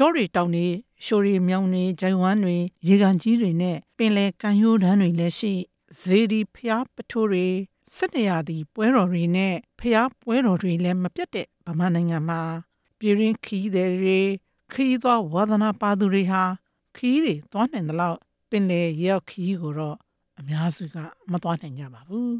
တောတွေတောင်တွေရှိုရီမြောင်တွေဂျိုင်ဝမ်တွေရေကန်ကြီးတွေနဲ့ပင်လယ်ကန်ရိုးတန်းတွေလည်းရှိဇေဒီဖျားပထိုးတွေစစ်နေရသည့်ပွဲတော်တွေနဲ့ဖျားပွဲတော်တွေလည်းမပြတ်တဲ့ဗမာနိုင်ငံမှာပြည်ရင်းခီးတဲ့တွေခီးသောဝါသနာပါသူတွေဟာခီးတွေသွားနိုင်သလောက်ပင်လေရောက်ခီးကိုတော့အများစုကမသွားနိုင်ကြပါဘူး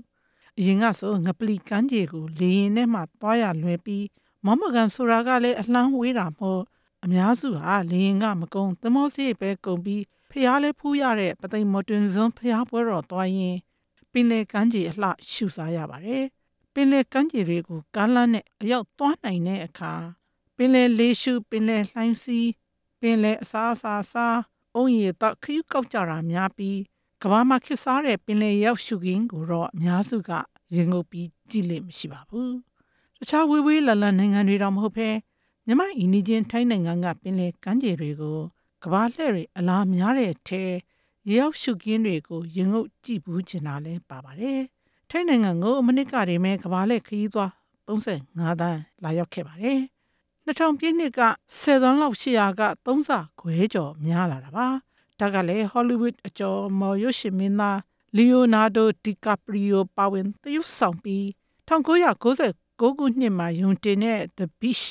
အရင်ကဆိုငပလီကန်းကြီးကိုလေရင်ထဲမှာသွားရလွယ်ပြီးမမကန်ဆိုတာကလည်းအလှမ်းဝေးတာမို့ အများစုဟာလေရင်ကမကုန်းသမောစီပဲကုန်ပြီးဖျားလဲဖူးရတဲ့ပသိမ်မတွင်စွန်းဖျားပွဲတော်သွားရင်ပင်လေကန်းကြီးအလှရှုစားရပါတယ်ပင်လေကန်းကြီးတွေကိုကမ်းလန်းနဲ့အရောက်သွားနိုင်တဲ့အခါပင်လေလေးရှုပင်လေလှိုင်းစီးပင်လေအစားအစာစားအုံးရည်တော့ခယူကောက်ကြတာများပြီးကဘာမှာခစ်စားတဲ့ပင်လေရောက်ရှုခင်းကိုတော့အများစုကရင်ငုပ်ပြီးကြည့်လိမ့်မရှိပါဘူးတခြားဝေးဝေးလလန်နိုင်ငံတွေတော့မဟုတ်ဘဲ မြမအီနီချင်းထိုင်းနိုင်ငံကပင်လေကမ်းခြေတွေကိုကဘာလှဲ့တွေအလားများတဲ့ထဲရောက်ရှုခင်းတွေကိုရင်ငုပ်ကြည့်ဘူးချင်တာလဲပါပါတယ်ထိုင်းနိုင်ငံကိုမနစ်ကတည်းကကဘာလှဲ့ခရီးသွား35တန်းလာရောက်ခဲ့ပါတယ်2000ပြည့်နှစ်က10သန်းလောက်ရှိရာက3ဆခွဲကျော်များလာတာပါဒါကလည်း Hollywood အကျော်မော်ရွှေရှင်မင်းသား Leonardo DiCaprio ပါဝင်သရုပ်ဆောင်ပြီး1996ခုနှစ်မှာယုံတင်တဲ့ The Beach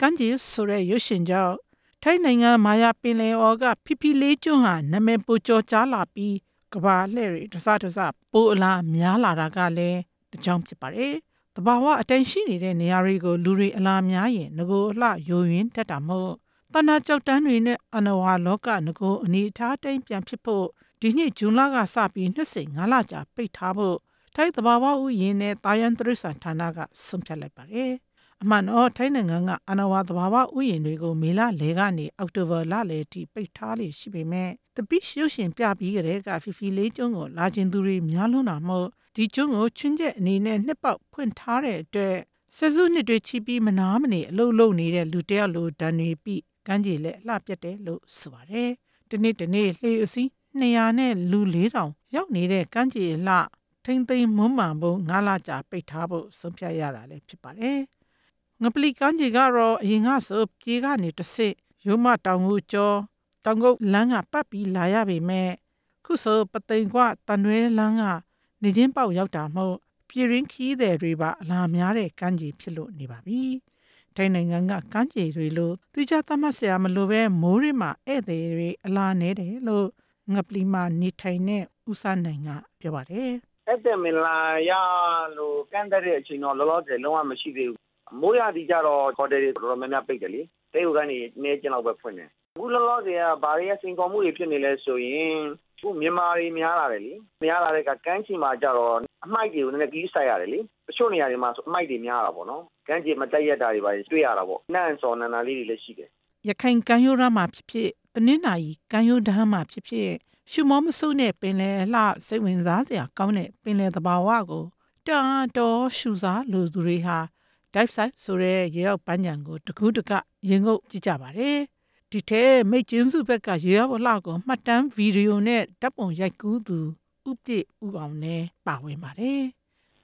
ကမ်းခြေဆိုတဲ့ရွှေရှင်ကြောင့်ထိုင်းနိုင်ငံမာယာပင်လယ်အော်ကဖီဖီလေးကျွန်းဟာနာမည်ပိုကျော်ကြားလာပြီးကဘာလှည့်တွေတစတစပိုအလားများလာတာကလည်းတကြောင်ဖြစ်ပါတယ်။တဘာဝအတိုင်းရှိနေတဲ့နေရာတွေကိုလူတွေအလားများရင်ငကိုအလှယိုယွင်းတတ်တာမို့တဏှာကြောက်တန်းတွေနဲ့အနဝါလောကငကိုအနေထားတိုင်းပြန်ဖြစ်ဖို့ဒီနှစ်ဇွန်လကစပြီးနှစ်စိ9လကြာပိတ်ထားဖို့ထိုင်းတဘာဝဥယျာဉ်နဲ့တာယန်တရစ္ဆာန်ဌာနကဆုံးဖြတ်လိုက်ပါတယ်။ အမှန်တော့ထိုင်းနိုင်ငံကအနဝါတဘာဝဥယျာဉ်တွေကိုမေလလေကနေအောက်တိုဘာလလေထိပိတ်ထားလေရှိပေမဲ့တပိရှုရှင်ပြပြီးကြတဲ့ကဖီဖီလေးကျွန်းကိုလာခြင်းသူတွေများလွန်းတာမို့ဒီကျွန်းကိုချွင်းချက်အနေနဲ့နှစ်ပေါက်ဖွင့်ထားတဲ့အတွက်ဆယ်စုနှစ်တွေချီပြီးမနာမနေအလုပ်လုပ်နေတဲ့လူတယောက်လိုဒဏ်တွေပြီးကမ်းခြေလက်အလှပြတ်တယ်လို့ဆိုပါတယ်။ဒီနေ့ဒီနေ့လှေအစီး200နဲ့လူ4000ရောက်နေတဲ့ကမ်းခြေလှထိမ့်သိမ်းမွမ်းမံဖို့9လကြာပိတ်ထားဖို့ဆုံးဖြတ်ရတာလည်းဖြစ်ပါတယ်။ ငပလီကန်းကြီးကတော့အရင်ကဆိုကြေးကနေတစ်စစ်ရိုးမတောင်ကိုကျော်တောင်ကုတ်လမ်းကပတ်ပြီးလာရပေမဲ့ခုဆိုပသိမ်ကွတန်ရွဲလမ်းကနေချင်းပေါက်ရောက်တာမို့ပြည်ရင်းခီးတဲ့တွေပါအလားများတဲ့ကန်းကြီးဖြစ်လို့နေပါပြီထိုင်းနိုင်ငံကကန်းကြီးတွေလို့သူကြသတ်မှတ်ဆရာမလို့ပဲမိုးရီမှာဧည့်သည်တွေအလားနေတယ်လို့ငပလီမှာနေထိုင်တဲ့ဦးစားနိုင်ကပြောပါတယ်အဲ့တမလာရလို့ကန်တဲ့အချိန်တော့လောလောဆယ်လုံးဝမရှိသေးဘူး မိုးရသည်ကြတော့ဟိုတယ်တွေတော်တော်များများပိတ်တယ်လေ။တေယုကနေနေကျင်လောက်ပဲဖွင့်တယ်။အခုလောလောဆယ်ကဘာတွေကစိန်ခေါ်မှုတွေဖြစ်နေလဲဆိုရင်အခုမြန်မာတွေများလာတယ်လေ။များလာတဲ့ကကမ်းခြေမှာကြတော့အမိုက်တွေကိုနည်းနည်းကြီးဆိုင်ရတယ်လေ။တချို့နေရာတွေမှာဆိုအမိုက်တွေများတာပေါ့နော်။ကမ်းခြေမတက်ရက်တာတွေပါတွေ့ရတာပေါ့။နှံ့စော်နန္နာလေးတွေလည်းရှိတယ်။ရခိုင်ကမ်းရိုးတန်းမှာဖြစ်ဖြစ်တနင်္လာရီကမ်းရိုးတန်းမှာဖြစ်ဖြစ်ရှုမောမဆုနဲ့ပင်လယ်လှစိတ်ဝင်စားစရာကောင်းတဲ့ပင်လယ်သဘာဝကိုတာတော်ရှုစားလူသူတွေဟာ dive site ဆိုတဲ့ရေရောက်ပန်းညံကိုတကူးတကရင်ငုပ်ကြည့်ကြပါတယ်ဒီထဲမိတ်ကျင်းစုဘက်ကရေရောက်လှကိုမှတ်တမ်းဗီဒီယိုနဲ့တပ်ပုံရိုက်ကူးသူဥပြည့်ဥအောင်နဲ့ပါဝင်ပါတယ်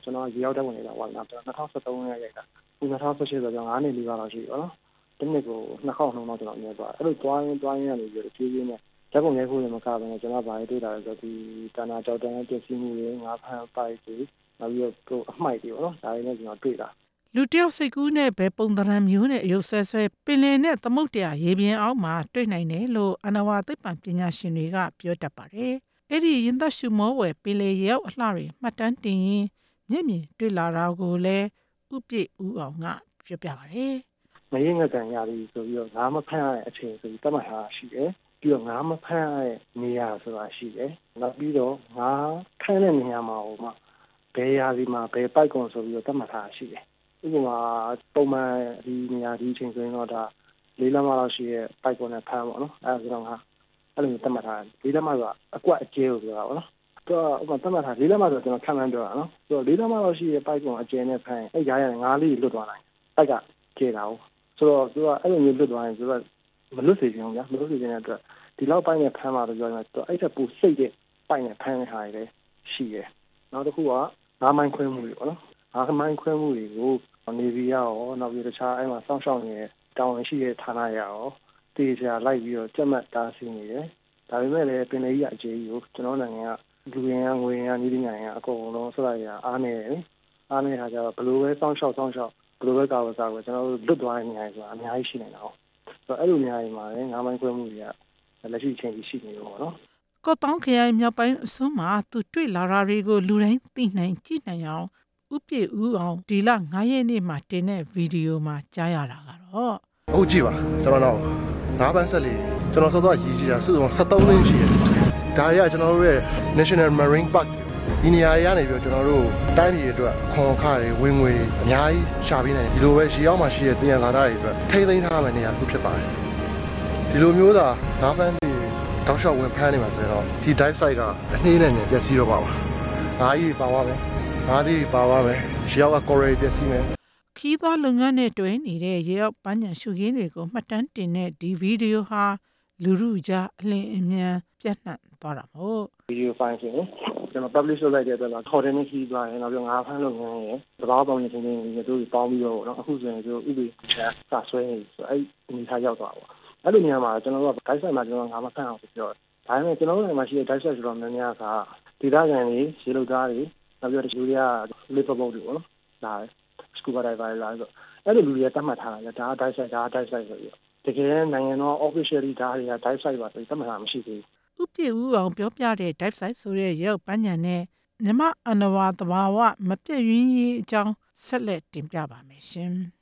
ကျွန်တော်ရေရောက်တဲ့ဝင်နေတာဝါနာ2013ရက်ရိုက်တာခု2018ဆိုတော့9နှစ်လေးပါတော့ရှိပါတော့ဒီနှစ်ကိုနှစ်ခေါက်နှုံတော့ကျွန်တော်မြင်သွားအဲ့လိုတွားရင်းတွားရင်းရနေပြီးတော့ဖြည်းဖြည်းနဲ့ဓာတ်ပုံရိုက်ဖို့လည်းမကဘဲနဲ့ကျွန်တော်ဗာရေးတွေ့တာဆိုဒီတဏ္ဍာကြောက်တန်းပြည့်စည်မှုတွေငါးဖန်ပိုက်တွေနောက်ပြီးတော့အမှိုက်တွေပေါ့နော်ဒါတွေနဲ့ကျွန်တော်တွေ့တာ လူတယောက်စိတ်ကူးနဲ့ဘယ်ပုံသဏ္ဍာန်မျိုးနဲ့အယုတ်ဆဲဆဲပင်လယ်နဲ့သမုတ်တရားရေပြင်အောက်မှာတွေ့နိုင်တယ်လို့အနဝသိပ္ပံပညာရှင်တွေကပြောတတ်ပါတယ်။အဲ့ဒီရင်သက်ရှုမောဝယ်ပင်လယ်ရောက်အလှတွေမှတ်တမ်းတင်ရင်မျက်မြင်တွေ့လာတာကိုလည်းဥပြည့်ဥအောင်ကပြောပြပါတယ်။မရင်ငကန်ရပြီဆိုပြီးတော့ငါမဖမ်းရတဲ့အချိန်ဆိုပြီးတတ်မှတ်ထားရှိတယ်။ပြီးတော့ငါမဖမ်းရတဲ့နေရာဆိုတာရှိတယ်။နောက်ပြီးတော့ငါဖမ်းတဲ့နေရာမှာဟိုမှာဘယ်ရာဒီမှာဘယ်ပိုက်ကွန်ဆိုပြီးတော့တတ်မှတ်ထားရှိတယ် ဥပမာပုံမှန်ဒီနေရာဒီအချိန်ဆိုရင်တော့ဒါလေးလမ်းမလောက်ရှိရဲ့ပိုက်ကွန်နဲ့ဖမ်းပေါ့နော်အဲဒါဆိုတော့ငါအဲ့လိုသတ်မှတ်ထားလေးလမ်းမဆိုတာအကွက်အကျဲကိုပြောတာပေါ့နော်တော့ဥပမာသတ်မှတ်ထားလေးလမ်းမဆိုတော့ကျွန်တော်ခံမှန်းပြောတာနော်ဆိုတော့လေးလမ်းမလောက်ရှိရဲ့ပိုက်ကွန်အကျဲနဲ့ဖမ်းအဲ့ကြားရငါးလေးလွတ်သွားနိုင်ပိုက်ကကျဲတာဟုတ်ဆိုတော့သူကအဲ့လိုမျိုးလွတ်သွားရင်သူကမလွတ်စေချင်ဘူးဗျာမလွတ်စေချင်တဲ့အတွက်ဒီလောက်ပိုင်းနဲ့ဖမ်းมาတော့ပြောရင်တော့အဲ့ချက်ပူစိတ်တဲ့ပိုက်နဲ့ဖမ်းတဲ့ဟာတွေလည်းရှိတယ်နောက်တစ်ခုကငါးမိုင်းခွဲမှုတွေပေါ့နော်ငါးမိုင်းခွဲမှုတွေကို နေဗီရောနောက်ပြီးတခြားအဲ့မှာစောင့်ရှောက်နေတဲ့တောင်းဝင်ရှိတဲ့ဌာနရရောတေချာလိုက်ပြီးတော့ကြက်မှတ်တားဆီးနေတယ်ဒါပေမဲ့လည်းပင်လေကြီးအကျေကြီးကိုကျွန်တော်နိုင်ငံကလူရင်းကငွေရင်းကညီးပညာရင်းကအကုန်လုံးစလိုက်ရအားနေတယ်အားနေတာကြတော့ဘယ်လိုပဲစောင့်ရှောက်စောင့်ရှောက်ဘယ်လိုပဲကာဝစားကိုကျွန်တော်တို့လွတ်သွားတဲ့နေရာတွေဆိုတာအများကြီးရှိနေတာဟုတ်ဆိုတော့အဲ့လိုနေရာတွေမှာလည်းငါးမိုင်းခွဲမှုတွေကလက်ရှိချိန်ကြီးရှိနေလို့ပေါ့နော်ကော့တောင်းခရိုင်မြောက်ပိုင်းအစွန်းမှာသူတွေ့လာတာတွေကိုလူတိုင်းသိနိုင်ကြည့်နိုင်အောင် ဥပြည့်ဦးအောင်ဒီလ9ရက်နေ့မှာတင်တဲ့ဗီဒီယိုမှာကြားရတာကတော့ဟုတ်ကြည့်ပါကျွန်တော်တော့ငါးပန်းဆက်လေးကျွန်တော်စောစောရည်ကြည့်တာစုစုပေါင်း73လင်းရှိတယ်ဒါတွေကကျွန်တော်တို့ရဲ့ National Marine Park ဒီနေရာတွေကနေပြီးတော့ကျွန်တော်တို့တိုင်းပြည်အတွက်အခွန်အခတွေဝင်ငွေတွေအများကြီးရှာပေးနိုင်တယ်ဒီလိုပဲရေအောက်မှာရှိတဲ့တင်ရလာတာတွေအတွက်ထိမ့်သိမ်းထားမယ့်နေရာတစ်ခုဖြစ်ပါတယ်ဒီလိုမျိုးသာငါးပန်းတွေတောက်လျှောက်ဝင်ဖမ်းနေမှာဆိုတော့ဒီ dive site ကအနှေးနဲ့ငယ်ပျက်စီးတော့ပါပါငါးကြီးပါသွားမယ် ငါးသေးပါသွားမယ်ရေအောက်က coral ပျက်စီးမယ်ခီးသွွားလုပ်ငန်းနဲ့တွဲနေတဲ့ရေရောက်ပန်းညံရှုခင်းတွေကိုမှတ်တမ်းတင်တဲ့ဒီဗီဒီယိုဟာလူလူကြားအလင်းအမြန်ပြန့်နှံ့သွားတာမို့ဗီဒီယိုဖိုင်ဆိုရင်ကျွန်တော် publish လုပ်လိုက်တဲ့အတွက်ခေါ်တယ်နဲ့ခီးသွားရင်နောက်ပြီးငါးဖမ်းလုပ်ငန်းရယ်သဘာဝပေါင်းနေချင်းချင်းတွေတို့ပေါင်းပြီးတော့နော်အခုဆိုရင်တို့ဥပဒေချာစဆွဲနေဆိုအဲ့ဒီထားရောက်သွားပါအဲ့လိုနေရာမှာကျွန်တော်တို့က guide site မှာကျွန်တော်ငါးမဖမ်းအောင်ပြောတယ်ဒါပေမဲ့ကျွန်တော်တို့မှာရှိတဲ့ guide site ဆိုတော့များများကဒေသခံတွေရေလုံသားတွေ နောက်ပြီးတော့လူတွေက liver boat တွေပေါ့နော်ဒါ scuba diver လာဆိုအဲ့လိုလူတွေကတတ်မှတ်ထားတာလေဒါက dive site ဒါက dive site ဆိုပြီးတကယ်နိုင်ငံတော် officially ဒါတွေက dive site ပါဆိုပြီးတတ်မှတ်တာမရှိသေးဘူးဥပြည့်ဦးအောင်ပြောပြတဲ့ dive site ဆိုတဲ့ရေရောက်ပန်းညံနဲ့မြမအနဝသဘာဝမပြည့်ရင်းရေးအကြောင်းဆက်လက်တင်ပြပါမယ်ရှင်